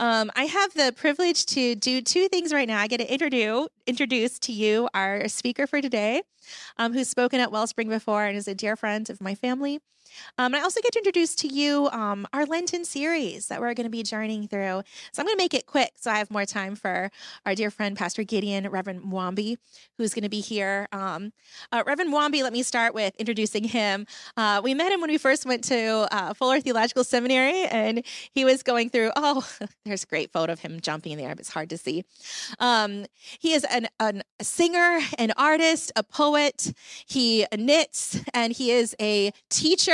Um, I have the privilege to do two things right now. I get to introduce introduce to you our speaker for today, um, who's spoken at Wellspring before and is a dear friend of my family. Um, and I also get to introduce to you um, our Lenten series that we're going to be journeying through. So I'm going to make it quick so I have more time for our dear friend, Pastor Gideon, Reverend Mwambi, who's going to be here. Um, uh, Reverend Mwambi, let me start with introducing him. Uh, we met him when we first went to uh, Fuller Theological Seminary, and he was going through, oh, there's a great photo of him jumping there, but it's hard to see. Um, he is an, an, a singer, an artist, a poet. He knits, and he is a teacher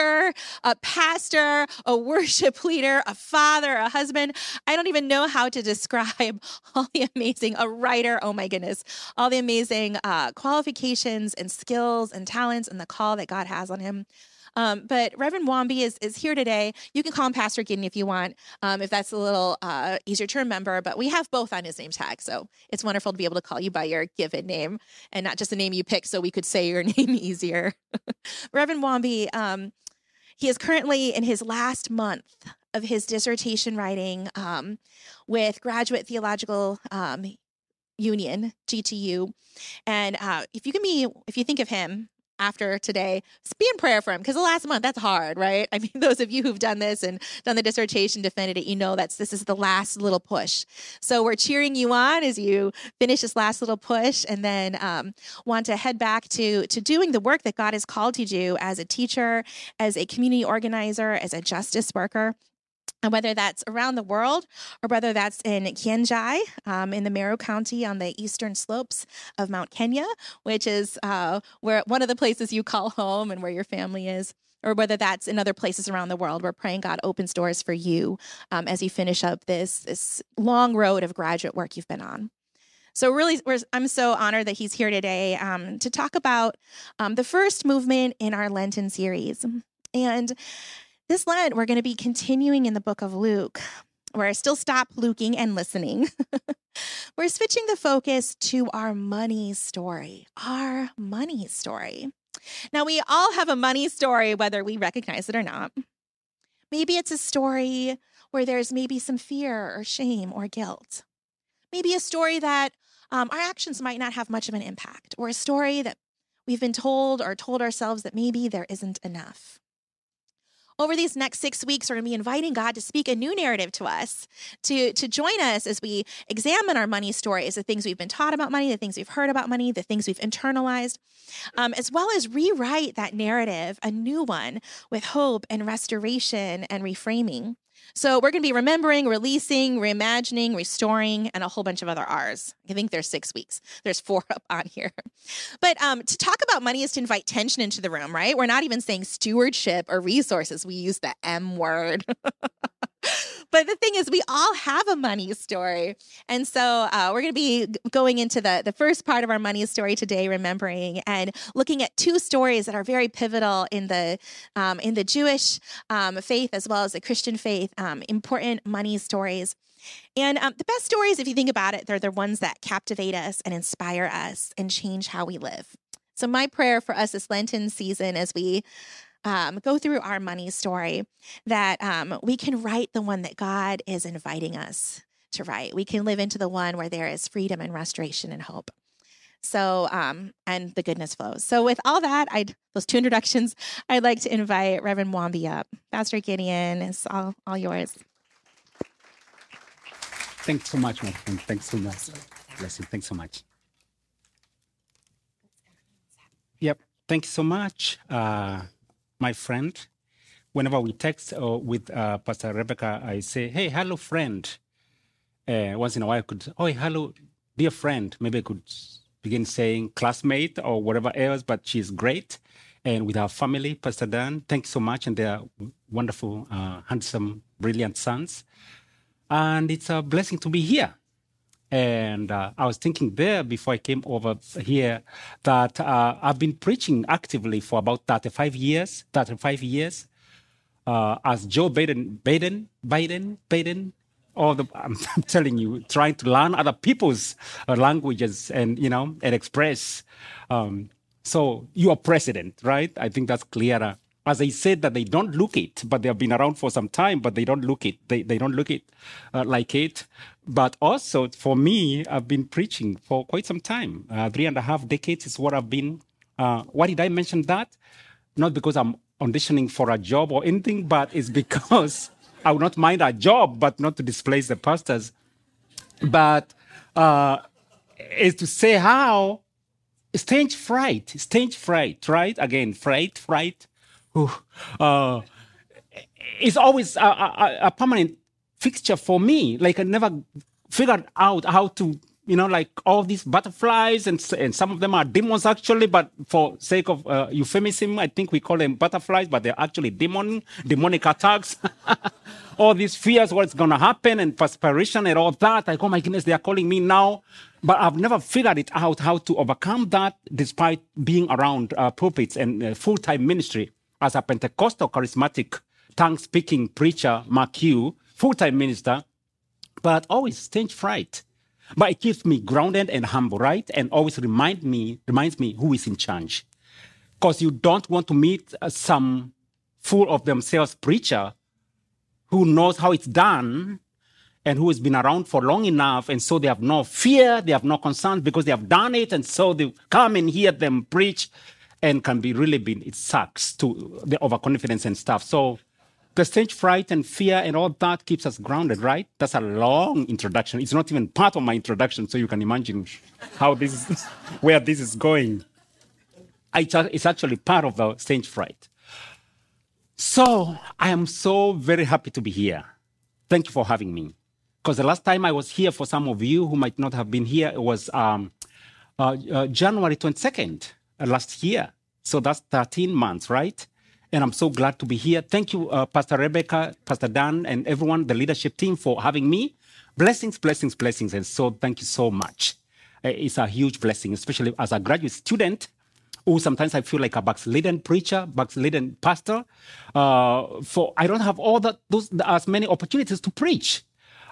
a pastor, a worship leader, a father, a husband. I don't even know how to describe all the amazing, a writer, oh my goodness, all the amazing uh, qualifications and skills and talents and the call that God has on him. Um, but Reverend Mwambi is, is here today. You can call him Pastor Gideon if you want, um, if that's a little uh, easier to remember. But we have both on his name tag. So it's wonderful to be able to call you by your given name and not just the name you pick so we could say your name easier. Reverend Mwambi um, he is currently in his last month of his dissertation writing um, with Graduate Theological um, Union, GTU. And uh, if you can be, if you think of him after today, be in prayer for him because the last month that's hard, right? I mean, those of you who've done this and done the dissertation, defended it, you know that's this is the last little push. So we're cheering you on as you finish this last little push, and then um, want to head back to to doing the work that God has called you to do as a teacher, as a community organizer, as a justice worker. And whether that's around the world or whether that's in Kianjai um, in the Meru County on the eastern slopes of Mount Kenya, which is uh, where one of the places you call home and where your family is, or whether that's in other places around the world, we're praying God opens doors for you um, as you finish up this this long road of graduate work you've been on. So really, I'm so honored that he's here today um, to talk about um, the first movement in our Lenten series. And this Lent, we're going to be continuing in the book of Luke, where I still stop looking and listening. we're switching the focus to our money story, our money story. Now, we all have a money story, whether we recognize it or not. Maybe it's a story where there's maybe some fear or shame or guilt. Maybe a story that um, our actions might not have much of an impact, or a story that we've been told or told ourselves that maybe there isn't enough over these next six weeks, we're going to be inviting God to speak a new narrative to us, to, to join us as we examine our money stories, the things we've been taught about money, the things we've heard about money, the things we've internalized, um, as well as rewrite that narrative, a new one with hope and restoration and reframing. So we're going to be remembering, releasing, reimagining, restoring, and a whole bunch of other R's. I think there's six weeks. There's four up on here. But um, to talk about money is to invite tension into the room, right? We're not even saying stewardship or resources. We use the M word. but the thing is, we all have a money story. And so uh, we're going to be going into the, the first part of our money story today, remembering and looking at two stories that are very pivotal in the, um, in the Jewish um, faith as well as the Christian faith, um, important money stories. And um, the best stories, if you think about it, they're the ones that captivate us and inspire us and change how we live. So, my prayer for us this Lenten season as we um, go through our money story that um, we can write the one that God is inviting us to write. We can live into the one where there is freedom and restoration and hope. So, um, and the goodness flows. So, with all that, I those two introductions, I'd like to invite Reverend Mwambi up. Pastor Gideon, it's all all yours. Thanks so much, my friend. Thanks so much. Blessing. Thanks so much. Yep. Thanks so much. Uh, my friend. Whenever we text or with uh, Pastor Rebecca, I say, "Hey, hello, friend." Uh, once in a while, I could, "Oh, hello, dear friend." Maybe I could begin saying classmate or whatever else, but she's great. And with our family, Pastor Dan, thanks so much, and they're wonderful, uh, handsome, brilliant sons. And it's a blessing to be here. And uh, I was thinking there before I came over here that uh, I've been preaching actively for about 35 years, 35 years, uh, as Joe Biden, Biden, Biden, Biden, all the, I'm, I'm, telling you, trying to learn other people's uh, languages and, you know, and express. Um, so you are president, right? I think that's clearer as they said that they don't look it, but they have been around for some time, but they don't look it. They, they don't look it uh, like it. But also for me, I've been preaching for quite some time. Uh, three and a half decades is what I've been. Uh, why did I mention that? Not because I'm auditioning for a job or anything, but it's because I would not mind a job, but not to displace the pastors. But uh, is to say how stage fright, stage fright, right? Again, fright, fright. Uh, it's always a, a, a, permanent fixture for me. Like I never figured out how to, you know, like all these butterflies and and some of them are demons actually, but for sake of uh, euphemism, I think we call them butterflies, but they're actually demon, demonic attacks. all these fears, what's to happen, and perspiration and all that. Like, oh my goodness, they are calling me now. But I've never figured it out how to overcome that despite being around uh, pulpits and uh, full time ministry as a Pentecostal charismatic tongue speaking preacher, Mark Hugh, full time minister, but always stage fright. But it keeps me grounded and humble, right? And always remind me, reminds me who is in charge. Because you don't want to meet uh, some full of themselves preacher who knows how it's done and who has been around for long enough. And so they have no fear, they have no concerns because they have done it. And so they come and hear them preach and can be really been, it sucks to the overconfidence and stuff. So the stage fright and fear and all that keeps us grounded, right? That's a long introduction. It's not even part of my introduction. So you can imagine how this is, where this is going. It's actually part of the stage fright. So I am so very happy to be here. Thank you for having me. Because the last time I was here, for some of you who might not have been here, it was um, uh, uh, January 22nd uh, last year. So that's 13 months, right? And I'm so glad to be here. Thank you, uh, Pastor Rebecca, Pastor Dan, and everyone, the leadership team, for having me. Blessings, blessings, blessings. And so thank you so much. Uh, it's a huge blessing, especially as a graduate student or sometimes I feel like a backslidden preacher, backslidden pastor. Uh, for I don't have all that those as many opportunities to preach.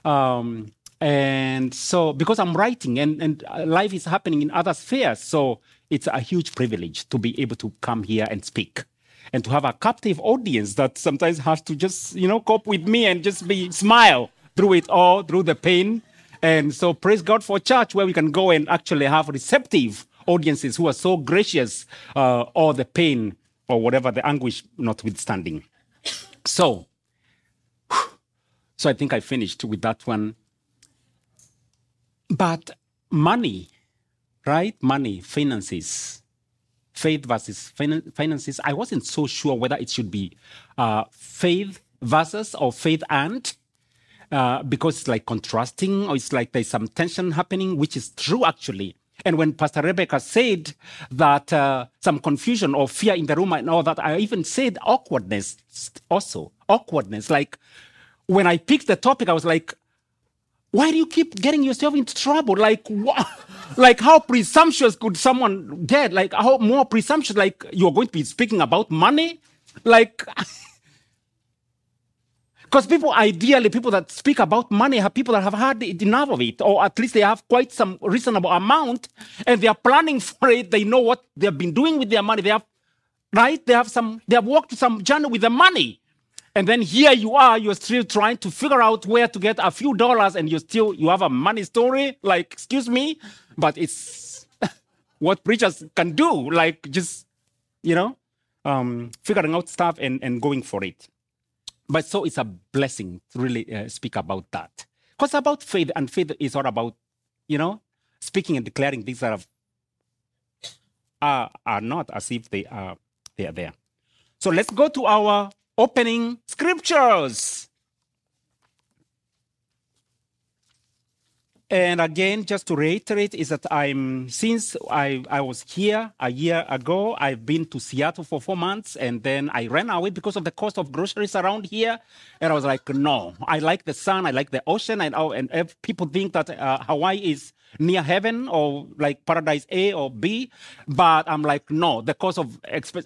Um, and so because I'm writing and, and life is happening in other spheres, so it's a huge privilege to be able to come here and speak and to have a captive audience that sometimes has to just you know cope with me and just be smile through it all through the pain and so praise god for church where we can go and actually have receptive audiences who are so gracious, uh, or the pain or whatever the anguish notwithstanding. So, so I think I finished with that one. But money, right? Money, finances, faith versus finances. I wasn't so sure whether it should be uh, faith versus or faith and. Uh, because it's like contrasting or it's like there's some tension happening, which is true actually. And when Pastor Rebecca said that uh, some confusion or fear in the room and all that, I even said awkwardness also. Awkwardness. Like when I picked the topic, I was like, why do you keep getting yourself into trouble? Like, what? like how presumptuous could someone get? Like how more presumptuous? Like you're going to be speaking about money? Like Because people, ideally, people that speak about money have people that have had enough of it, or at least they have quite some reasonable amount, and they are planning for it. They know what they have been doing with their money. They have, right? They have some, they have walked some journey with the money. And then here you are, you're still trying to figure out where to get a few dollars, and you still, you have a money story. Like, excuse me, but it's what preachers can do. Like, just, you know, um, figuring out stuff and, and going for it. But so it's a blessing to really uh, speak about that. Because about faith, and faith is all about, you know, speaking and declaring things that are, are not as if they are, they are there. So let's go to our opening scriptures. And again, just to reiterate, is that I'm since I, I was here a year ago, I've been to Seattle for four months, and then I ran away because of the cost of groceries around here. And I was like, no, I like the sun, I like the ocean, and oh, and if people think that uh, Hawaii is near heaven or like paradise A or B, but I'm like, no, the cost of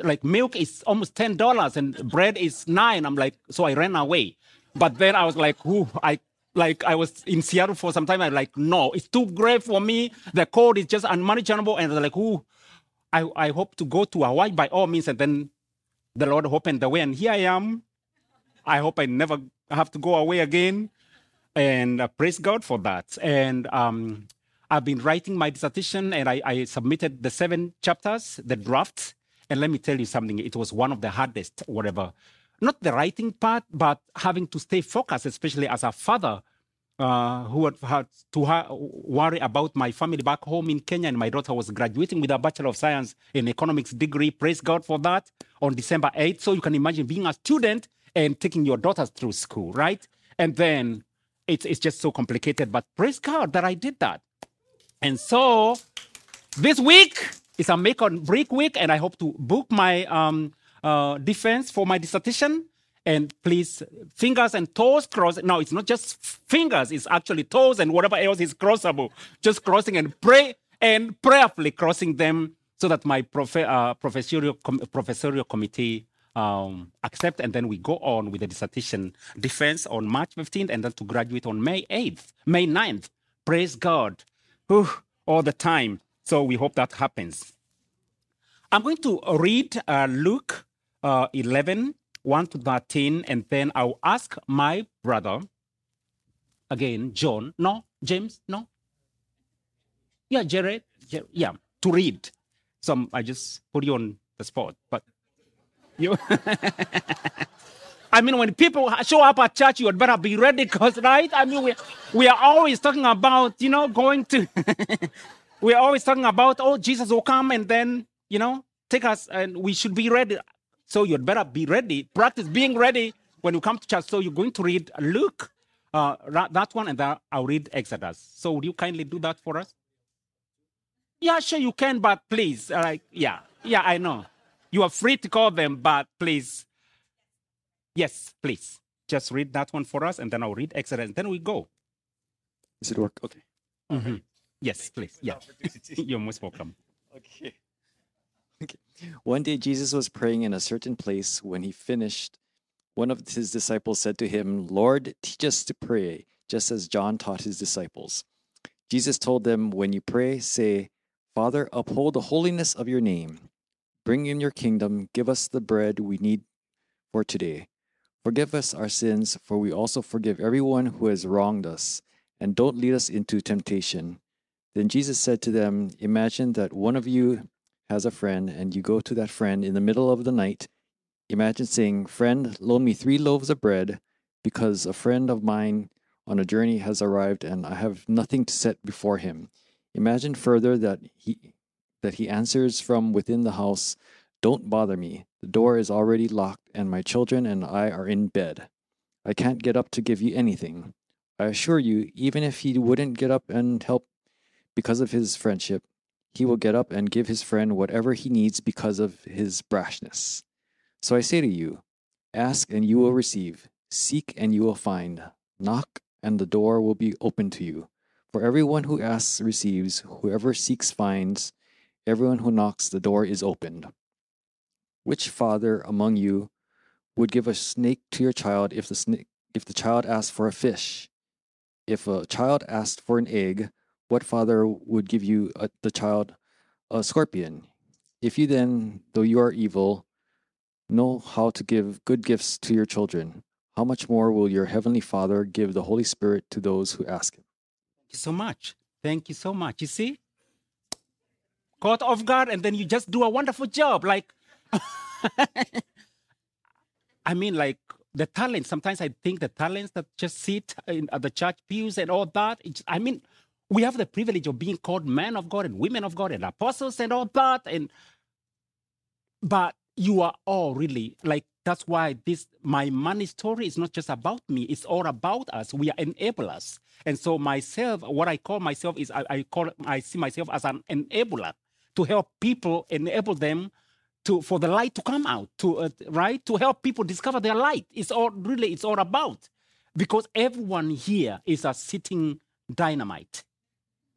like milk is almost ten dollars and bread is nine. I'm like, so I ran away. But then I was like, ooh, I like I was in Seattle for some time. I'm like, no, it's too great for me. The cold is just unmanageable. And like, ooh, I, I hope to go to Hawaii by all means. And then the Lord opened the way, and here I am. I hope I never have to go away again. And uh, praise God for that. And um, I've been writing my dissertation, and I, I submitted the seven chapters, the draft. And let me tell you something, it was one of the hardest, whatever. Not the writing part, but having to stay focused, especially as a father uh, who had, to ha- worry about my family back home in Kenya. And my daughter was graduating with a Bachelor of Science in Economics degree. Praise God for that on December 8th. So you can imagine being a student and taking your daughters through school, right? And then it's, it's just so complicated. But praise God that I did that. And so this week is a make or break week, and I hope to book my um, uh, defense for my dissertation. And please, fingers and toes cross. No, it's not just fingers, it's actually toes and whatever else is crossable. Just crossing and pray and prayerfully crossing them so that my prof- uh, professorial, com- professorial committee um, accept. And then we go on with the dissertation defense on March 15th and then to graduate on May 8th, May 9th. Praise God. Whew, all the time. So we hope that happens. I'm going to read uh, Luke uh, 11, 1 to 13, and then I'll ask my brother, again, John, no, James, no? Yeah, Jared, yeah, to read. Some, I just put you on the spot, but you. I mean, when people show up at church, you had better be ready, cause right? I mean, we we are always talking about, you know, going to. we are always talking about, oh, Jesus will come and then, you know, take us, and we should be ready. So you'd better be ready. Practice being ready when you come to church. So you're going to read Luke, uh, that one, and then I'll read Exodus. So would you kindly do that for us? Yeah, sure you can, but please, uh, like, yeah, yeah, I know. You are free to call them, but please, yes, please, just read that one for us, and then I'll read Exodus, and then we go. Does it work? Okay. Mm-hmm. Yes, please. Yeah, you're most welcome. Okay. One day Jesus was praying in a certain place. When he finished, one of his disciples said to him, Lord, teach us to pray, just as John taught his disciples. Jesus told them, When you pray, say, Father, uphold the holiness of your name. Bring in your kingdom. Give us the bread we need for today. Forgive us our sins, for we also forgive everyone who has wronged us. And don't lead us into temptation. Then Jesus said to them, Imagine that one of you has a friend, and you go to that friend in the middle of the night. Imagine saying, Friend, loan me three loaves of bread, because a friend of mine on a journey has arrived, and I have nothing to set before him. Imagine further that he that he answers from within the house, Don't bother me. The door is already locked, and my children and I are in bed. I can't get up to give you anything. I assure you, even if he wouldn't get up and help because of his friendship, he will get up and give his friend whatever he needs because of his brashness. So I say to you, ask and you will receive, seek and you will find, knock and the door will be opened to you. For everyone who asks receives, whoever seeks finds, everyone who knocks the door is opened. Which father among you would give a snake to your child if the snake if the child asked for a fish? If a child asked for an egg, what father would give you a, the child a scorpion? If you then, though you are evil, know how to give good gifts to your children, how much more will your heavenly Father give the Holy Spirit to those who ask him? Thank you so much. Thank you so much. You see? Caught off guard, and then you just do a wonderful job. Like, I mean, like the talents. Sometimes I think the talents that just sit in at the church pews and all that. It's, I mean, we have the privilege of being called men of God and women of God and apostles and all that. And but you are all really like that's why this my money story is not just about me it's all about us. We are enablers. And so myself what i call myself is i, I call i see myself as an enabler to help people enable them to for the light to come out to uh, right? To help people discover their light. It's all really it's all about because everyone here is a sitting dynamite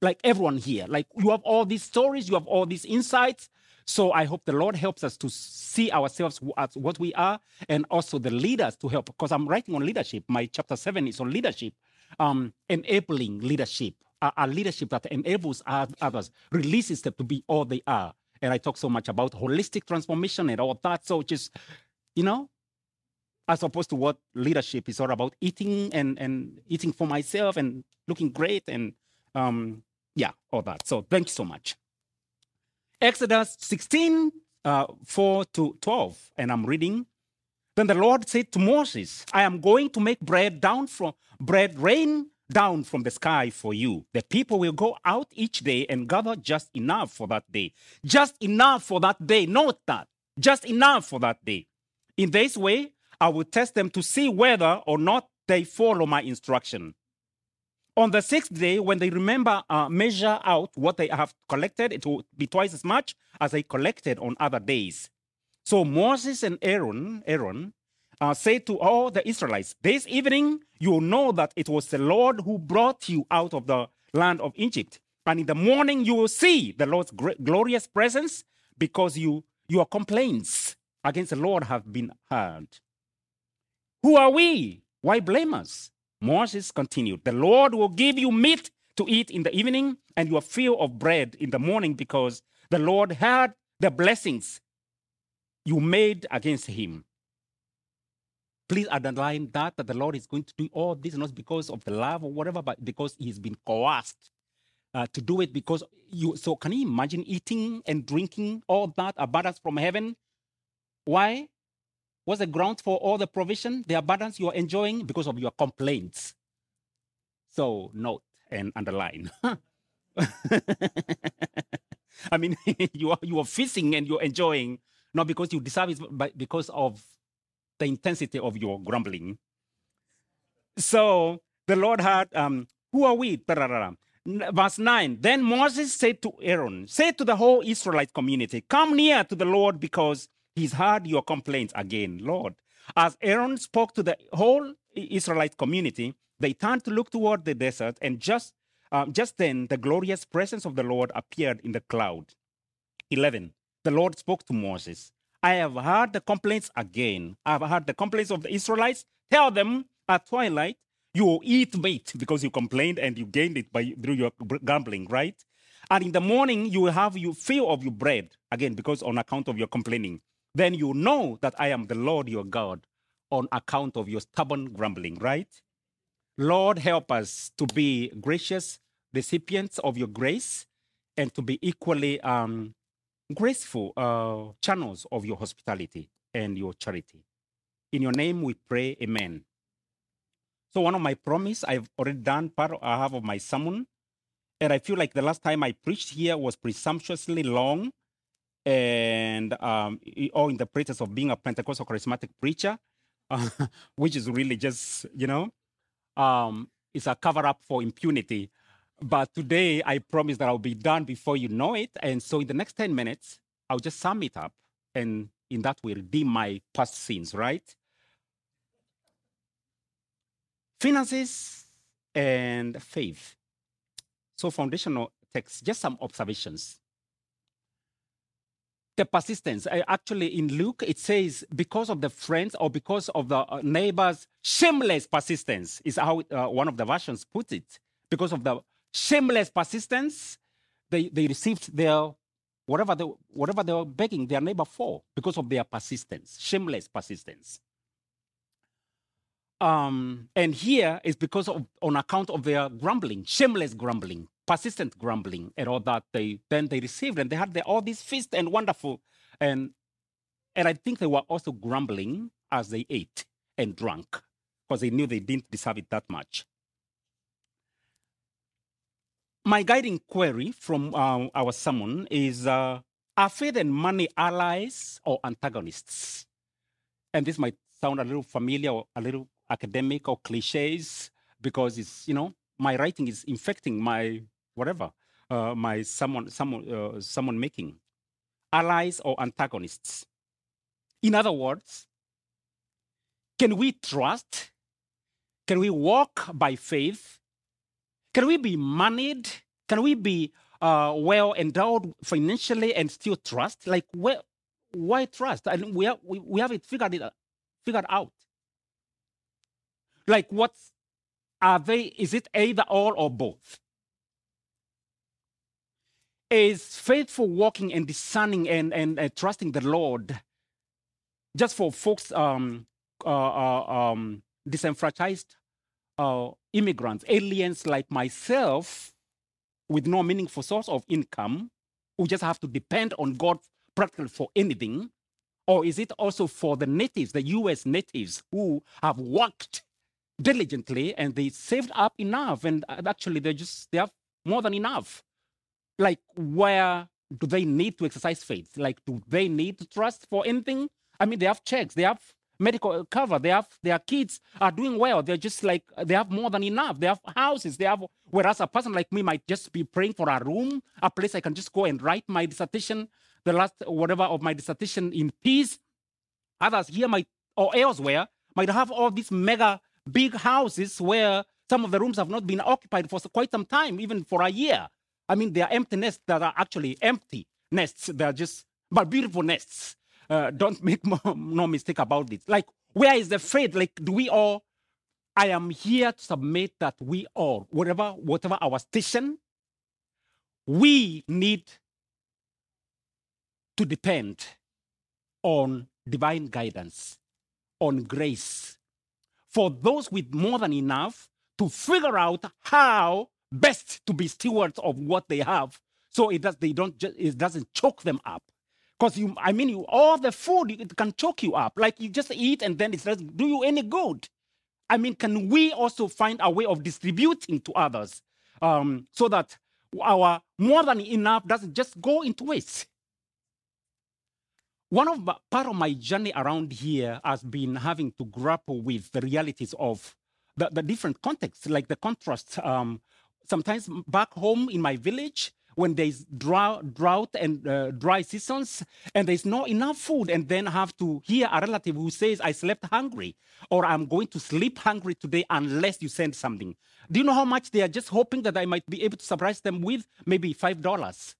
like everyone here like you have all these stories you have all these insights so I hope the Lord helps us to see ourselves as what we are and also the leaders to help. Because I'm writing on leadership. My chapter seven is on leadership, um, enabling leadership, a, a leadership that enables others, releases them to be all they are. and I talk so much about holistic transformation and all that. So just, you know, as opposed to what leadership is all about eating and, and eating for myself and looking great and um, yeah, all that. So thank you so much. Exodus 16, uh, 4 to 12, and I'm reading. Then the Lord said to Moses, I am going to make bread down from bread rain down from the sky for you. The people will go out each day and gather just enough for that day. Just enough for that day. Note that. Just enough for that day. In this way, I will test them to see whether or not they follow my instruction. On the sixth day, when they remember, uh, measure out what they have collected, it will be twice as much as they collected on other days. So Moses and Aaron, Aaron, uh, said to all the Israelites, "This evening you will know that it was the Lord who brought you out of the land of Egypt, and in the morning you will see the Lord's glorious presence, because you your complaints against the Lord have been heard." Who are we? Why blame us? Moses continued, The Lord will give you meat to eat in the evening and your fill of bread in the morning because the Lord heard the blessings you made against him. Please underline that, that the Lord is going to do all this not because of the love or whatever, but because he's been coerced uh, to do it because you. So can you imagine eating and drinking all that abundance from heaven? Why? What's the ground for all the provision, the abundance you are enjoying? Because of your complaints. So note and underline. I mean, you are you are feasting and you're enjoying, not because you deserve it, but because of the intensity of your grumbling. So the Lord had, um, who are we? Verse 9 Then Moses said to Aaron, Say to the whole Israelite community, Come near to the Lord because He's heard your complaints again, Lord. As Aaron spoke to the whole Israelite community, they turned to look toward the desert, and just, uh, just then the glorious presence of the Lord appeared in the cloud. 11. The Lord spoke to Moses I have heard the complaints again. I have heard the complaints of the Israelites. Tell them at twilight, you will eat meat because you complained and you gained it by through your gambling, right? And in the morning, you will have your fill of your bread again because on account of your complaining then you know that I am the Lord your God on account of your stubborn grumbling, right? Lord, help us to be gracious recipients of your grace and to be equally um, graceful uh, channels of your hospitality and your charity. In your name we pray, Amen. So, one of my promise, I've already done part of, half of my sermon, and I feel like the last time I preached here was presumptuously long and um, all in the practice of being a Pentecostal charismatic preacher, uh, which is really just, you know, um, it's a cover up for impunity. But today, I promise that I'll be done before you know it. And so, in the next 10 minutes, I'll just sum it up. And in that way, redeem my past sins, right? Finances and faith. So, foundational text, just some observations the persistence. Actually, in Luke, it says because of the friends or because of the uh, neighbors' shameless persistence, is how uh, one of the versions puts it. Because of the shameless persistence, they, they received their whatever they, whatever they were begging their neighbor for because of their persistence, shameless persistence. Um, and here is because of on account of their grumbling, shameless grumbling persistent grumbling and all that they then they received and they had all these feast and wonderful and and I think they were also grumbling as they ate and drank because they knew they didn't deserve it that much. My guiding query from uh, our sermon is uh, Are faith and money allies or antagonists? And this might sound a little familiar or a little academic or cliches because it's, you know, my writing is infecting my whatever uh, my someone someone uh, someone making. Allies or antagonists. In other words can we trust? Can we walk by faith? Can we be moneyed? Can we be uh, well endowed financially and still trust? Like where, why trust? And we have, we, we have it figured it figured out like what are they is it either all or both is faithful walking and discerning and, and uh, trusting the Lord just for folks, um, uh, uh, um, disenfranchised uh, immigrants, aliens like myself, with no meaningful source of income, who just have to depend on God practically for anything? Or is it also for the natives, the US natives, who have worked diligently and they saved up enough and uh, actually they just they have more than enough. Like where do they need to exercise faith? Like do they need to trust for anything? I mean they have checks they have medical uh, cover they have their kids are doing well. They're just like uh, they have more than enough. They have houses they have whereas a person like me might just be praying for a room a place i can just go and write my dissertation the last uh, whatever of my dissertation in peace. Others here might or elsewhere might have all these mega big houses where some of the rooms have not been occupied for quite some time, even for a year. I mean, they are empty nests that are actually empty nests. They're just, but beautiful nests. Uh, don't make no mistake about it. Like, where is the faith? Like, do we all? I am here to submit that we all, whatever, whatever our station, we need to depend on divine guidance, on grace, for those with more than enough to figure out how best to be stewards of what they have so it does they don't just it doesn't choke them up. Because you i mean you all the food it can choke you up. Like you just eat and then it doesn't do you any good? I mean can we also find a way of distributing to others um, so that our more than enough doesn't just go into waste one of my- part of my journey around here has been having to grapple with the realities of the, the different contexts, like the contrast. Um, sometimes back home in my village, when there's drought, drought and uh, dry seasons, and there's not enough food, and then have to hear a relative who says, "I slept hungry," or "I'm going to sleep hungry today unless you send something." Do you know how much they are just hoping that I might be able to surprise them with? Maybe five dollars.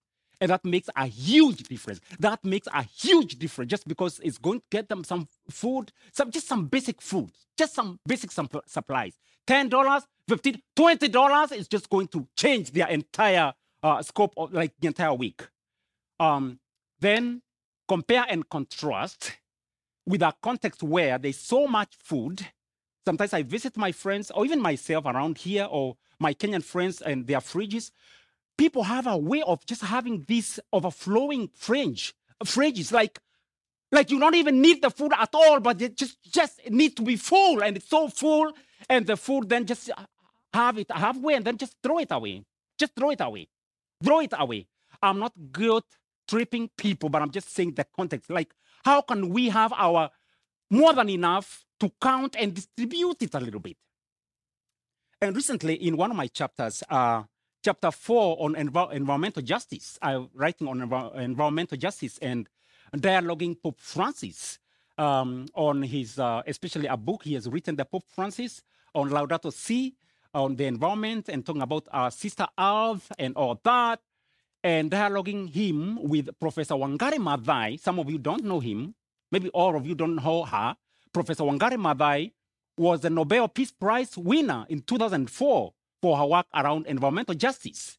And that makes a huge difference. That makes a huge difference just because it's going to get them some food, some just some basic food, just some basic supp- supplies. $10, $15, $20 is just going to change their entire uh, scope of like the entire week. Um, then compare and contrast with a context where there's so much food. Sometimes I visit my friends or even myself around here or my Kenyan friends and their fridges people have a way of just having this overflowing fringe fridges like like you don't even need the food at all but it just just need to be full and it's so full and the food then just have it halfway and then just throw it away. Just throw it away. Throw it away. I'm not good tripping people but i'm just saying the context. Like how can we have our more than enough to count and distribute it a little bit? And recently in one of my chapters uh chapter four on envir- environmental justice. I'm writing on envir- environmental justice and dialoguing Pope Francis um, on his, uh, especially a book he has written, the Pope Francis, on Laudato Si, on the environment, and talking about our sister Earth and all that, and dialoguing him with Professor Wangari Maathai. Some of you don't know him, maybe all of you don't know her. Professor Wangari Maathai was the Nobel Peace Prize winner in 2004 for her work around environmental justice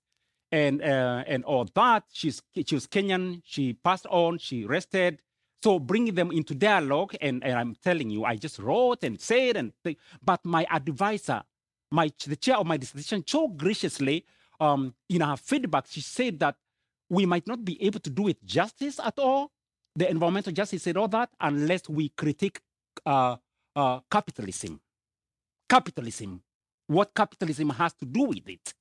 and uh, and all that. She's she was Kenyan. She passed on. She rested. So bringing them into dialogue, and, and I'm telling you, I just wrote and said, and th- but my advisor, my the chair of my dissertation, so graciously, um, in her feedback, she said that we might not be able to do it justice at all. The environmental justice said all that unless we critique uh, uh, capitalism. Capitalism what capitalism has to do with it,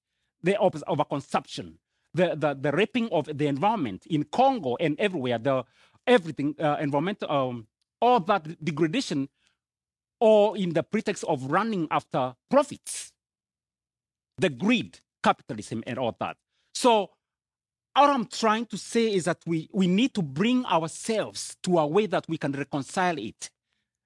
the op- overconsumption, the, the, the raping of the environment in Congo and everywhere, the everything, uh, environmental, um, all that degradation, or in the pretext of running after profits, the greed, capitalism, and all that. So, what I'm trying to say is that we, we need to bring ourselves to a way that we can reconcile it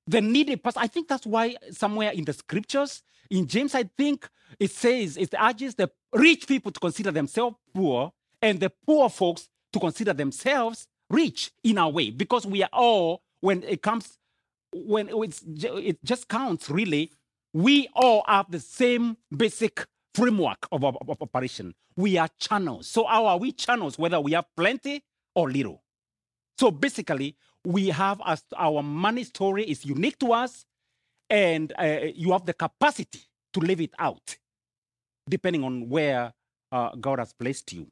the needy person. I think that's why somewhere in the scriptures, in James, I think it says it urges the rich people to consider themselves poor and the poor folks to consider themselves rich in a way, because we are all, when it comes, when it's, it just counts really, we all have the same basic framework of, of, of operation. We are channels. So how are we channels, whether we have plenty or little? So basically, we have as our money story is unique to us, and uh, you have the capacity to live it out, depending on where uh, God has placed you.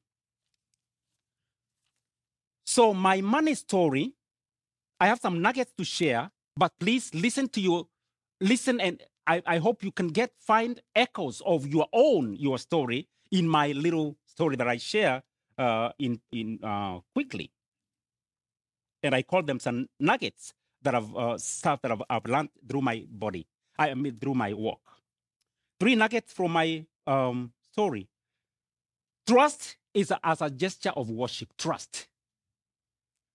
So my money story, I have some nuggets to share, but please listen to you, listen and I, I hope you can get find echoes of your own your story in my little story that I share uh, in in uh, quickly. And I call them some nuggets that have uh, stuff that I've, I've learned through my body. I mean through my walk. Three nuggets from my um, story. Trust is a, as a gesture of worship. Trust.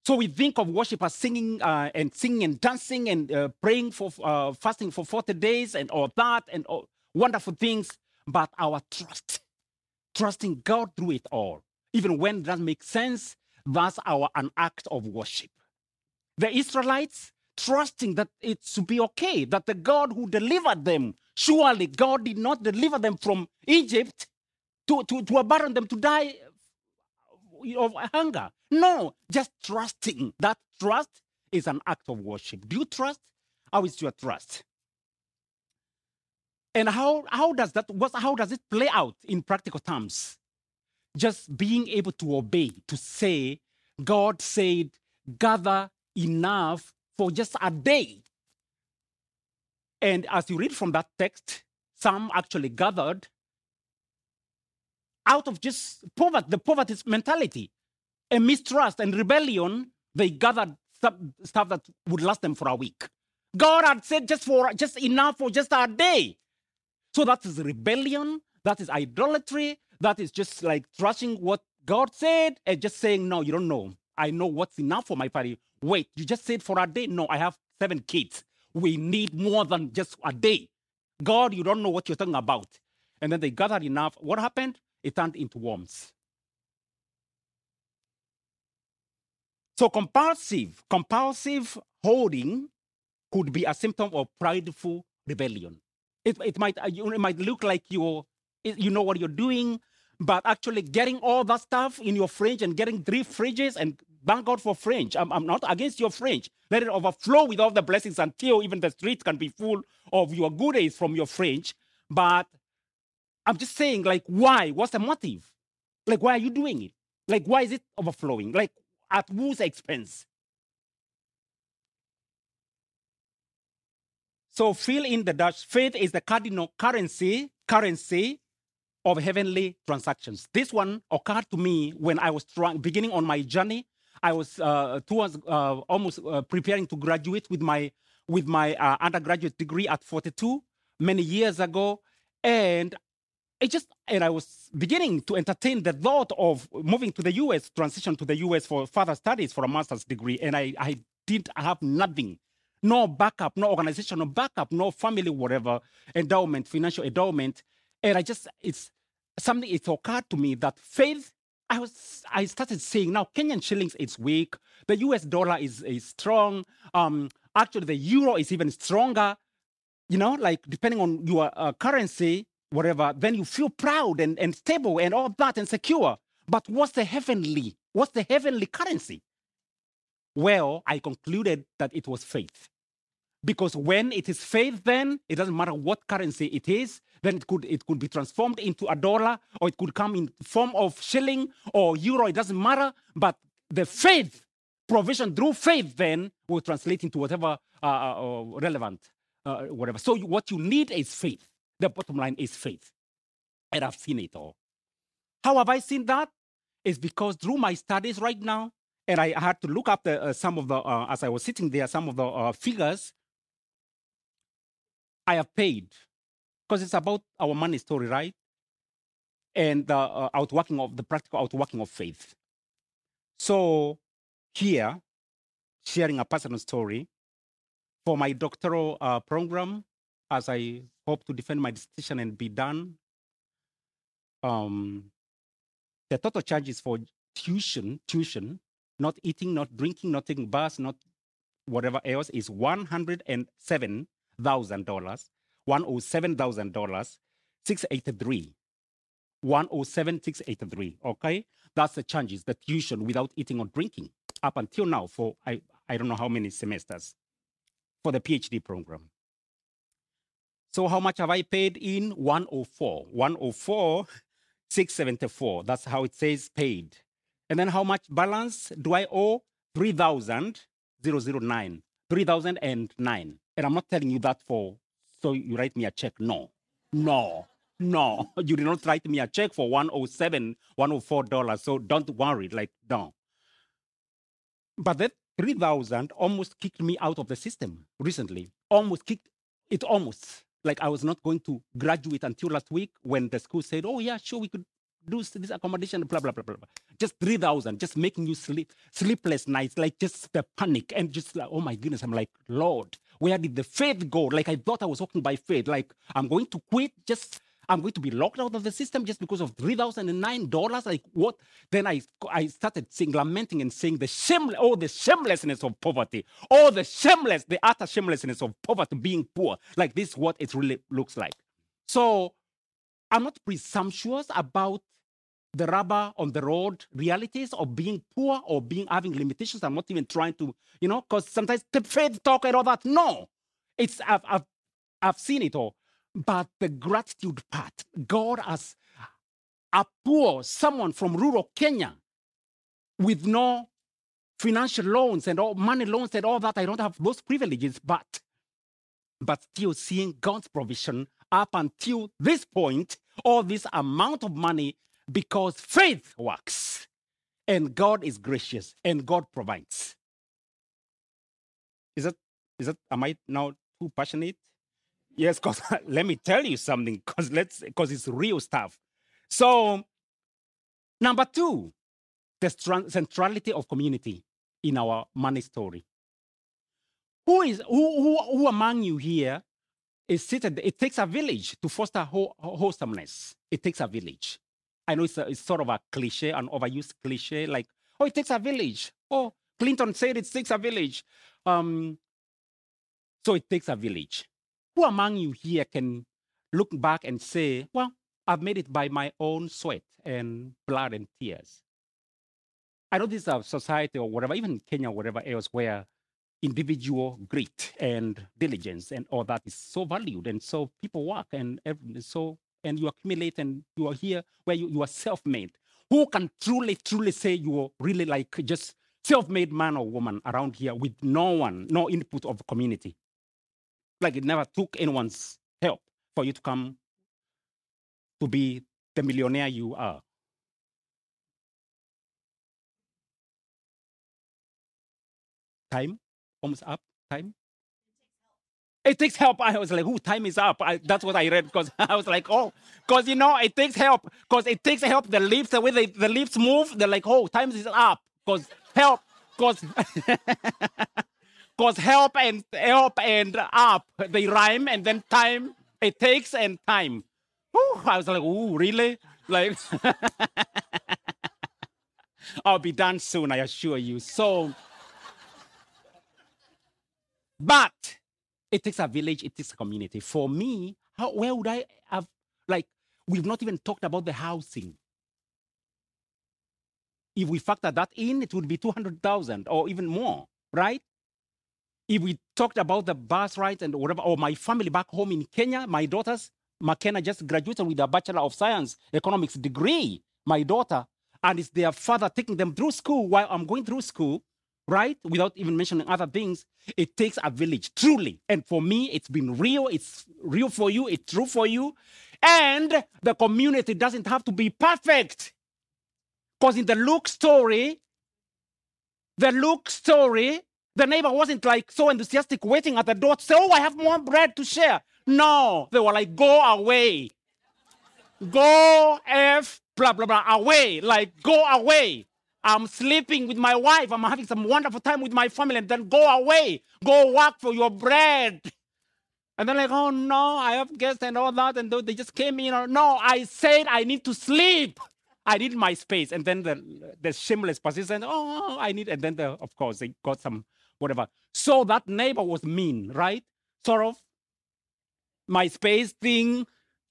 So we think of worship as singing uh, and singing and dancing and uh, praying for uh, fasting for 40 days and all that and all wonderful things. But our trust, trusting God through it all, even when that doesn't sense, that's our an act of worship. The Israelites trusting that it should be okay, that the God who delivered them, surely God did not deliver them from Egypt to, to, to abandon them to die of hunger. No, just trusting. That trust is an act of worship. Do you trust? How is your trust? And how, how does that what, how does it play out in practical terms? Just being able to obey, to say, God said, gather enough for just a day. And as you read from that text, some actually gathered out of just poverty, the poverty mentality, a mistrust and rebellion, they gathered stuff, that would last them for a week. God had said just for just enough for just a day. So that is rebellion, that is idolatry, that is just like trashing what God said and just saying, No, you don't know. I know what's enough for my family. Wait, you just said for a day? No, I have seven kids. We need more than just a day. God, you don't know what you're talking about. And then they gathered enough. What happened? it turned into worms. So compulsive, compulsive holding could be a symptom of prideful rebellion. It, it might uh, it might look like you you know what you're doing, but actually getting all that stuff in your fridge and getting three fridges and thank God for fridge. I'm, I'm not against your fridge. Let it overflow with all the blessings until even the streets can be full of your goodies from your fridge. But I'm just saying, like, why? What's the motive? Like, why are you doing it? Like, why is it overflowing? Like, at whose expense? So fill in the Dutch. Faith is the cardinal currency, currency of heavenly transactions. This one occurred to me when I was trying, beginning on my journey. I was uh, towards uh, almost uh, preparing to graduate with my with my uh, undergraduate degree at 42 many years ago, and I just, and I was beginning to entertain the thought of moving to the US, transition to the US for further studies for a master's degree. And I, I didn't have nothing, no backup, no organizational backup, no family, whatever, endowment, financial endowment. And I just, it's something, it occurred to me that faith, I was, I started saying now Kenyan shillings is weak, the US dollar is, is strong. Um, actually, the euro is even stronger. You know, like depending on your uh, currency, whatever, then you feel proud and, and stable and all that and secure. But what's the heavenly? What's the heavenly currency? Well, I concluded that it was faith. Because when it is faith, then it doesn't matter what currency it is, then it could it could be transformed into a dollar, or it could come in form of shilling or euro, it doesn't matter. But the faith provision through faith then will translate into whatever uh, uh, uh relevant, uh, whatever. So what you need is faith. The bottom line is faith. And I've seen it all. How have I seen that? It's because through my studies right now, and I had to look up the, uh, some of the, uh, as I was sitting there, some of the uh, figures I have paid. Because it's about our money story, right? And the uh, outworking of the practical outworking of faith. So here, sharing a personal story for my doctoral uh, program, as I hope to defend my dissertation and be done. Um, the total charges for tuition, tuition, not eating, not drinking, not taking bus, not whatever else, is one hundred and seven thousand dollars, one hundred seven thousand dollars, six eighty three. 107,683. Okay? That's the changes, the tuition without eating or drinking up until now for I, I don't know how many semesters for the PhD program. So how much have I paid in 104? 104, 674. That's how it says paid. And then how much balance do I owe? 3,009. 3,009. And I'm not telling you that for so you write me a check. No, no, no. You did not write me a check for 107, 104 dollars. So don't worry. Like, no. But that 3,000 almost kicked me out of the system recently. Almost kicked it almost. Like I was not going to graduate until last week when the school said, oh, yeah, sure, we could do this accommodation, blah, blah, blah, blah, blah. Just 3,000, just making you sleep, sleepless nights, like just the panic and just like, oh my goodness. I'm like, Lord, where did the faith go? Like I thought I was walking by faith. Like I'm going to quit just I'm going to be locked out of the system just because of three thousand and nine dollars. Like what? Then I I started sing, lamenting and saying the shame, oh the shamelessness of poverty, oh the shameless, the utter shamelessness of poverty, being poor. Like this, is what it really looks like. So I'm not presumptuous about the rubber on the road realities of being poor or being having limitations. I'm not even trying to, you know, because sometimes the faith talk and all that. No, it's I've, I've I've seen it all. But the gratitude part, God has a poor someone from rural Kenya with no financial loans and all money loans and all that. I don't have those privileges, but but still seeing God's provision up until this point, all this amount of money, because faith works and God is gracious and God provides. Is that is that am I now too passionate? Yes, because let me tell you something, because let's because it's real stuff. So, number two, the centrality of community in our money story. Who is who, who, who among you here is seated? It takes a village to foster wholesomeness. It takes a village. I know it's, a, it's sort of a cliche, an overused cliche, like, oh, it takes a village. Oh, Clinton said it takes a village. Um, so it takes a village. Who among you here can look back and say, well, I've made it by my own sweat and blood and tears? I know this is a society or whatever, even Kenya or whatever else, where individual grit and diligence and all that is so valued. And so people work and so, and you accumulate and you are here where you, you are self made. Who can truly, truly say you are really like just self made man or woman around here with no one, no input of community? Like it never took anyone's help for you to come to be the millionaire you are. Time almost up. Time. It takes help. I was like, "Who? Time is up." I, that's what I read because I was like, "Oh, because you know it takes help. Because it takes help. The leaves, the way they, the leaves move, they're like, "Oh, time is up." Because help. Because Because help and help and up, they rhyme, and then time, it takes and time. Ooh, I was like, ooh, really? Like, I'll be done soon, I assure you. So, but it takes a village, it takes a community. For me, how, where would I have, like, we've not even talked about the housing. If we factor that in, it would be 200,000 or even more, right? if we talked about the bus rides and whatever, or my family back home in Kenya, my daughters, McKenna just graduated with a Bachelor of Science Economics degree, my daughter, and it's their father taking them through school while I'm going through school, right? Without even mentioning other things. It takes a village, truly. And for me, it's been real. It's real for you. It's true for you. And the community doesn't have to be perfect. Because in the Luke story, the Luke story, the neighbor wasn't like so enthusiastic waiting at the door to say, Oh, I have more bread to share. No, they were like, Go away. Go F, blah, blah, blah, away. Like, go away. I'm sleeping with my wife. I'm having some wonderful time with my family. And then go away. Go work for your bread. And then like, oh no, I have guests and all that. And they just came in. No, I said I need to sleep. I need my space. And then the, the shameless persistent, oh, oh, oh, I need. And then, the, of course, they got some whatever. So that neighbor was mean, right? Sort of my space thing,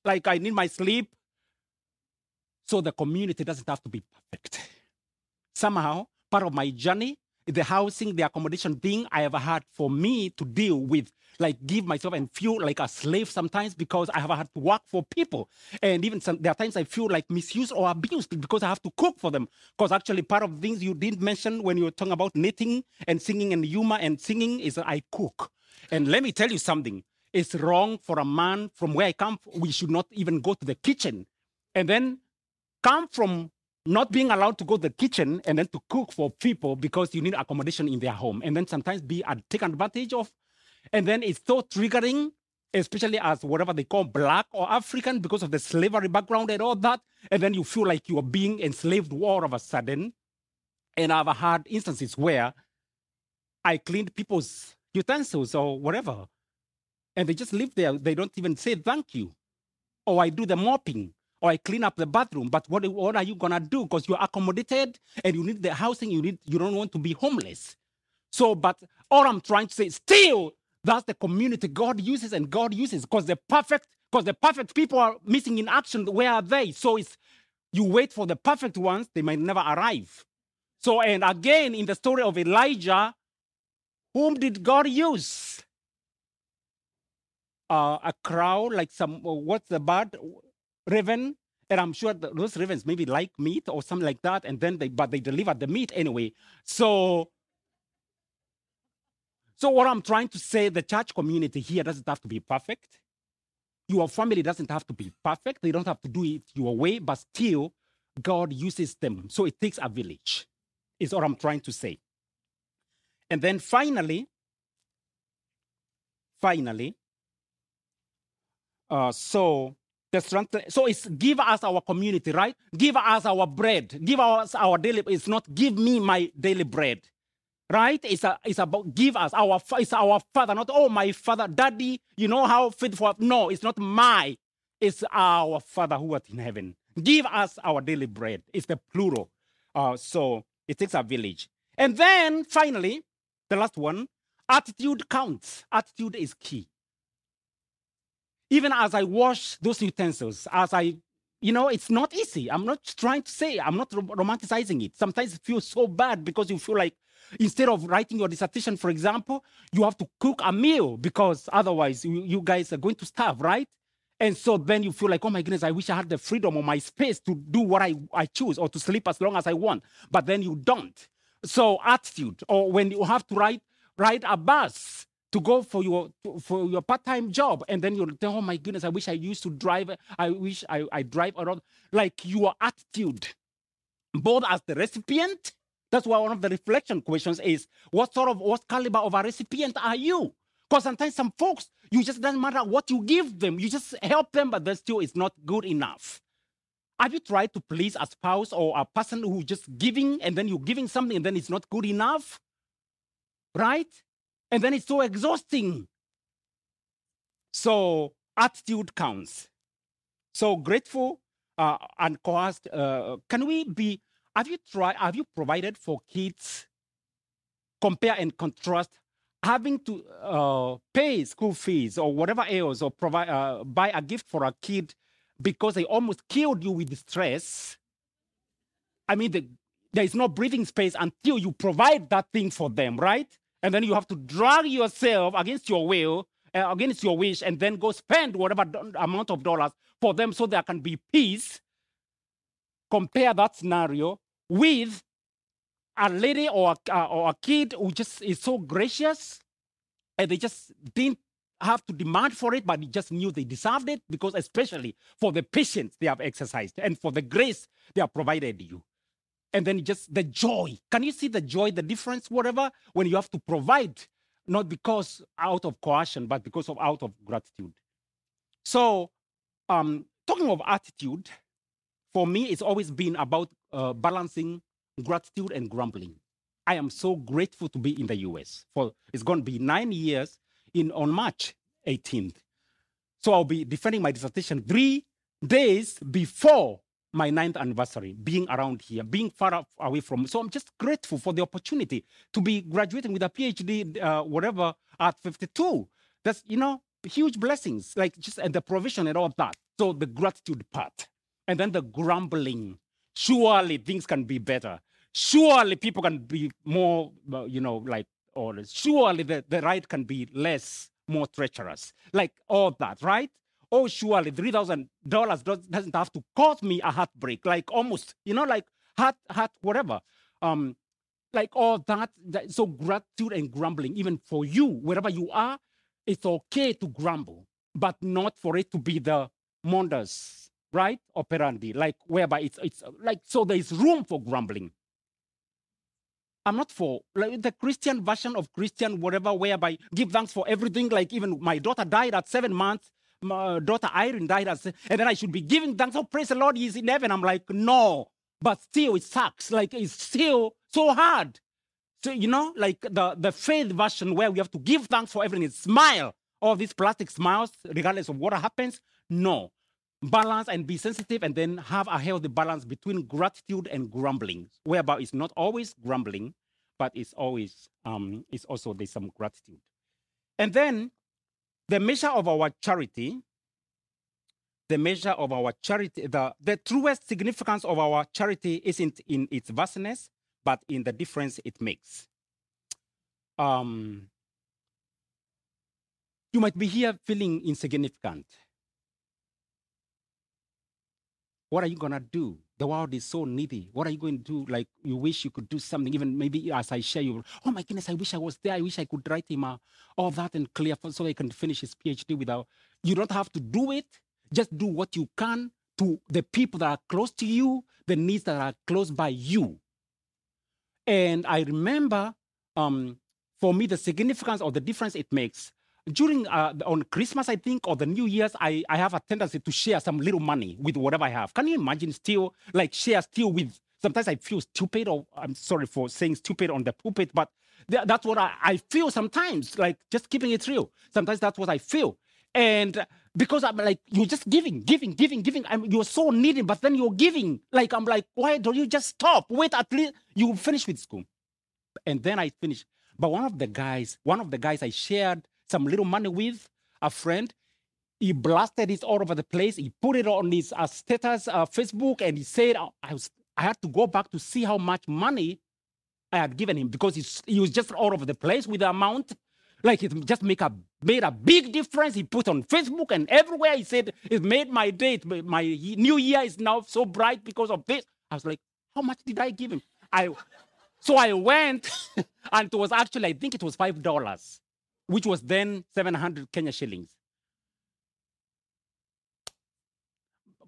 like I need my sleep. So the community doesn't have to be perfect. Somehow, part of my journey, the housing, the accommodation thing I have had for me to deal with, like give myself and feel like a slave sometimes because I have had to work for people. And even some, there are times I feel like misused or abused because I have to cook for them. Because actually, part of things you didn't mention when you were talking about knitting and singing and humor and singing is I cook. And let me tell you something it's wrong for a man from where I come. We should not even go to the kitchen. And then come from not being allowed to go to the kitchen and then to cook for people because you need accommodation in their home. And then sometimes be taken advantage of and then it's so triggering especially as whatever they call black or african because of the slavery background and all that. And then you feel like you are being enslaved all of a sudden. And i've had instances where i cleaned people's utensils or whatever and they just live there. They don't even say thank you. Or i do the mopping or I clean up the bathroom. But what, what are you gonna do? Because you're accommodated and you need the housing, you need you don't want to be homeless. So, but all I'm trying to say is still that's the community God uses and God uses because the perfect, because the perfect people are missing in action. Where are they? So it's you wait for the perfect ones, they might never arrive. So, and again, in the story of Elijah, whom did God use? Uh, a crowd, like some, what's the bird? Raven, and I'm sure those ravens maybe like meat or something like that, and then they but they deliver the meat anyway. So, so what I'm trying to say, the church community here doesn't have to be perfect. Your family doesn't have to be perfect. They don't have to do it your way, but still, God uses them. So it takes a village, is what I'm trying to say. And then finally, finally, uh, so the strength. So it's give us our community, right? Give us our bread. Give us our daily. It's not give me my daily bread, right? It's a, it's about give us our. It's our father, not oh my father, daddy. You know how faithful. No, it's not my. It's our father who art in heaven. Give us our daily bread. It's the plural. Uh, so it takes a village. And then finally, the last one, attitude counts. Attitude is key even as I wash those utensils, as I, you know, it's not easy. I'm not trying to say, I'm not romanticizing it. Sometimes it feels so bad because you feel like instead of writing your dissertation, for example, you have to cook a meal because otherwise you, you guys are going to starve, right? And so then you feel like, oh my goodness, I wish I had the freedom of my space to do what I, I choose or to sleep as long as I want. But then you don't. So attitude, or when you have to ride, ride a bus, to go for your for your part-time job and then you'll tell oh my goodness i wish i used to drive i wish i, I drive around like your attitude both as the recipient that's why one of the reflection questions is what sort of what caliber of a recipient are you? Because sometimes some folks you just doesn't matter what you give them you just help them but that still is not good enough. Have you tried to please a spouse or a person who just giving and then you're giving something and then it's not good enough? Right and then it's so exhausting. So attitude counts. So grateful uh, and coerced. Uh, can we be? Have you tried? Have you provided for kids? Compare and contrast having to uh, pay school fees or whatever else, or provide uh, buy a gift for a kid because they almost killed you with stress. I mean, the, there is no breathing space until you provide that thing for them, right? And then you have to drag yourself against your will, uh, against your wish, and then go spend whatever do- amount of dollars for them so there can be peace. Compare that scenario with a lady or a, uh, or a kid who just is so gracious and they just didn't have to demand for it, but they just knew they deserved it because, especially for the patience they have exercised and for the grace they have provided you and then just the joy. Can you see the joy, the difference, whatever, when you have to provide, not because out of coercion, but because of out of gratitude. So, um, talking of attitude, for me, it's always been about uh, balancing gratitude and grumbling. I am so grateful to be in the US. For it's going to be nine years in on March 18th. So I'll be defending my dissertation three days before my ninth anniversary, being around here, being far away from. So I'm just grateful for the opportunity to be graduating with a PhD, uh, whatever, at 52. That's, you know, huge blessings, like just and the provision and all that. So the gratitude part. And then the grumbling. Surely things can be better. Surely people can be more, uh, you know, like, or surely the, the right can be less, more treacherous. Like all that, right? Oh, surely $3,000 doesn't have to cause me a heartbreak. Like almost, you know, like heart, heart, whatever. Um, like all that, that. So gratitude and grumbling, even for you, wherever you are, it's okay to grumble, but not for it to be the modus, right? Operandi, like whereby it's it's like so there is room for grumbling. I'm not for like the Christian version of Christian, whatever, whereby give thanks for everything. Like even my daughter died at seven months. My daughter Irene died at, and then I should be giving thanks. Oh, praise the Lord, He's in heaven. I'm like, no, but still it sucks. Like it's still so hard. So you know, like the the faith version where we have to give thanks for everything, smile. All these plastic smiles, regardless of what happens. No, balance and be sensitive and then have a healthy balance between gratitude and grumbling whereby it's not always grumbling but it's always um it's also there's some gratitude and then the measure of our charity the measure of our charity the, the truest significance of our charity isn't in its vastness but in the difference it makes. Um you might be here feeling insignificant what are you going to do? The world is so needy. What are you going to do? Like, you wish you could do something, even maybe as I share you, oh my goodness, I wish I was there. I wish I could write him uh, all that and clear so he can finish his PhD without. You don't have to do it. Just do what you can to the people that are close to you, the needs that are close by you. And I remember um, for me, the significance or the difference it makes during uh, on Christmas, I think, or the New Year's, I, I have a tendency to share some little money with whatever I have. Can you imagine still like share still with? Sometimes I feel stupid, or I'm sorry for saying stupid on the pulpit, but th- that's what I, I feel sometimes. Like just keeping it real. Sometimes that's what I feel, and because I'm like you're just giving, giving, giving, giving. I'm, you're so needy, but then you're giving. Like I'm like, why don't you just stop? Wait, at least you finish with school, and then I finish. But one of the guys, one of the guys I shared some little money with a friend. He blasted it all over the place. He put it on his uh, status, uh, Facebook, and he said, uh, I, was, I had to go back to see how much money I had given him because he was just all over the place with the amount. Like it just make a made a big difference. He put on Facebook and everywhere. He said it made my date. My new year is now so bright because of this. I was like, how much did I give him? I so I went, and it was actually I think it was five dollars which was then 700 Kenya shillings.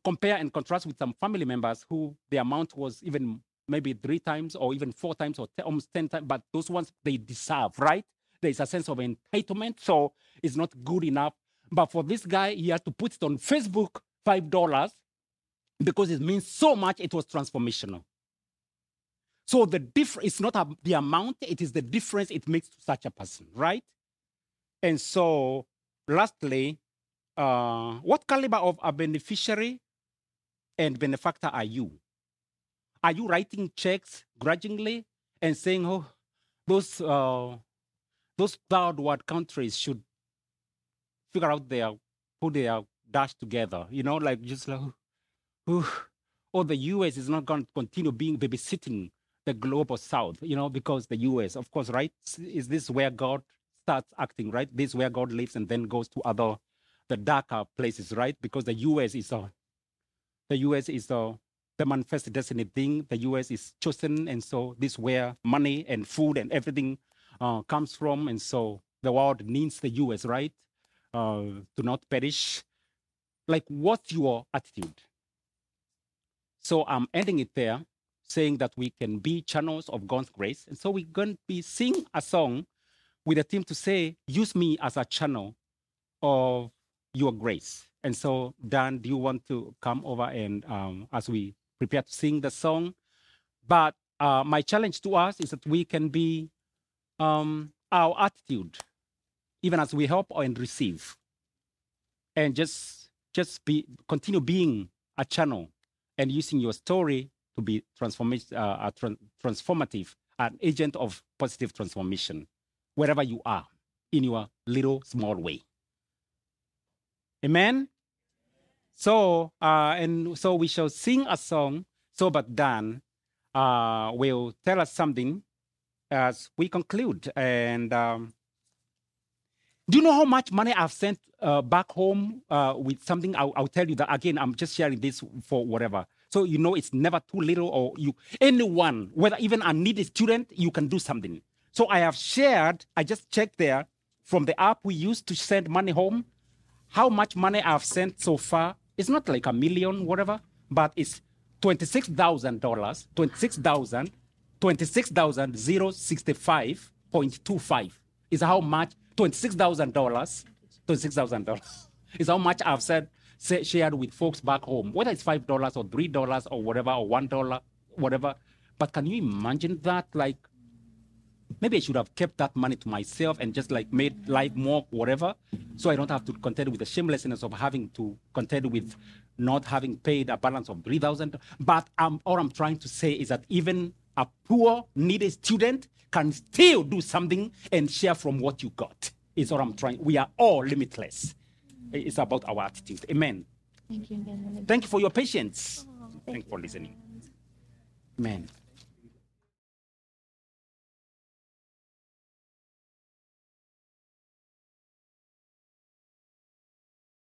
Compare and contrast with some family members who the amount was even maybe three times or even four times or almost 10 times, but those ones they deserve, right? There's a sense of entitlement, so it's not good enough. But for this guy, he had to put it on Facebook, $5, because it means so much, it was transformational. So the difference, it's not a, the amount, it is the difference it makes to such a person, right? And so, lastly, uh, what caliber of a beneficiary and benefactor are you? Are you writing checks grudgingly and saying, "Oh, those uh, those third world countries should figure out their put their dash together"? You know, like just like, oh, or the U.S. is not going to continue being babysitting the global South, you know, because the U.S. Of course, right? Is this where God starts acting, right? This is where God lives and then goes to other, the darker places, right? Because the US is a, the US is a, the manifest destiny thing. The US is chosen. And so this where money and food and everything uh, comes from. And so the world needs the US, right? Uh, to not perish. Like, what's your attitude? So I'm ending it there, saying that we can be channels of God's grace. And so we're going to be sing a song with the team to say, use me as a channel of your grace. And so, Dan, do you want to come over and um, as we prepare to sing the song? But uh, my challenge to us is that we can be um, our attitude, even as we help and receive, and just just be continue being a channel and using your story to be transformation, uh, tra- transformative, an agent of positive transformation wherever you are in your little small way. Amen? So, uh, and so we shall sing a song. So, but Dan uh, will tell us something as we conclude. And um, do you know how much money I've sent uh, back home uh, with something? I'll, I'll tell you that again. I'm just sharing this for whatever. So you know it's never too little, or you anyone, whether even a needy student, you can do something. So I have shared. I just checked there from the app we used to send money home. How much money I've sent so far? It's not like a million, whatever, but it's twenty-six thousand dollars. Twenty-six thousand. Twenty-six thousand zero sixty-five point two five is how much. Twenty-six thousand dollars. Twenty-six thousand dollars is how much I've said say, shared with folks back home, whether it's five dollars or three dollars or whatever or one dollar, whatever. But can you imagine that? Like maybe I should have kept that money to myself and just like made life more whatever, so I don't have to contend with the shamelessness of having to contend with not having paid a balance of three thousand. But um, all I'm trying to say is that even a poor, needy student can still do something and share from what you got. Is what I'm trying. We are all limitless. It's about our attitude. Amen. Thank you. Thank you for your patience. Thank you for listening. Amen.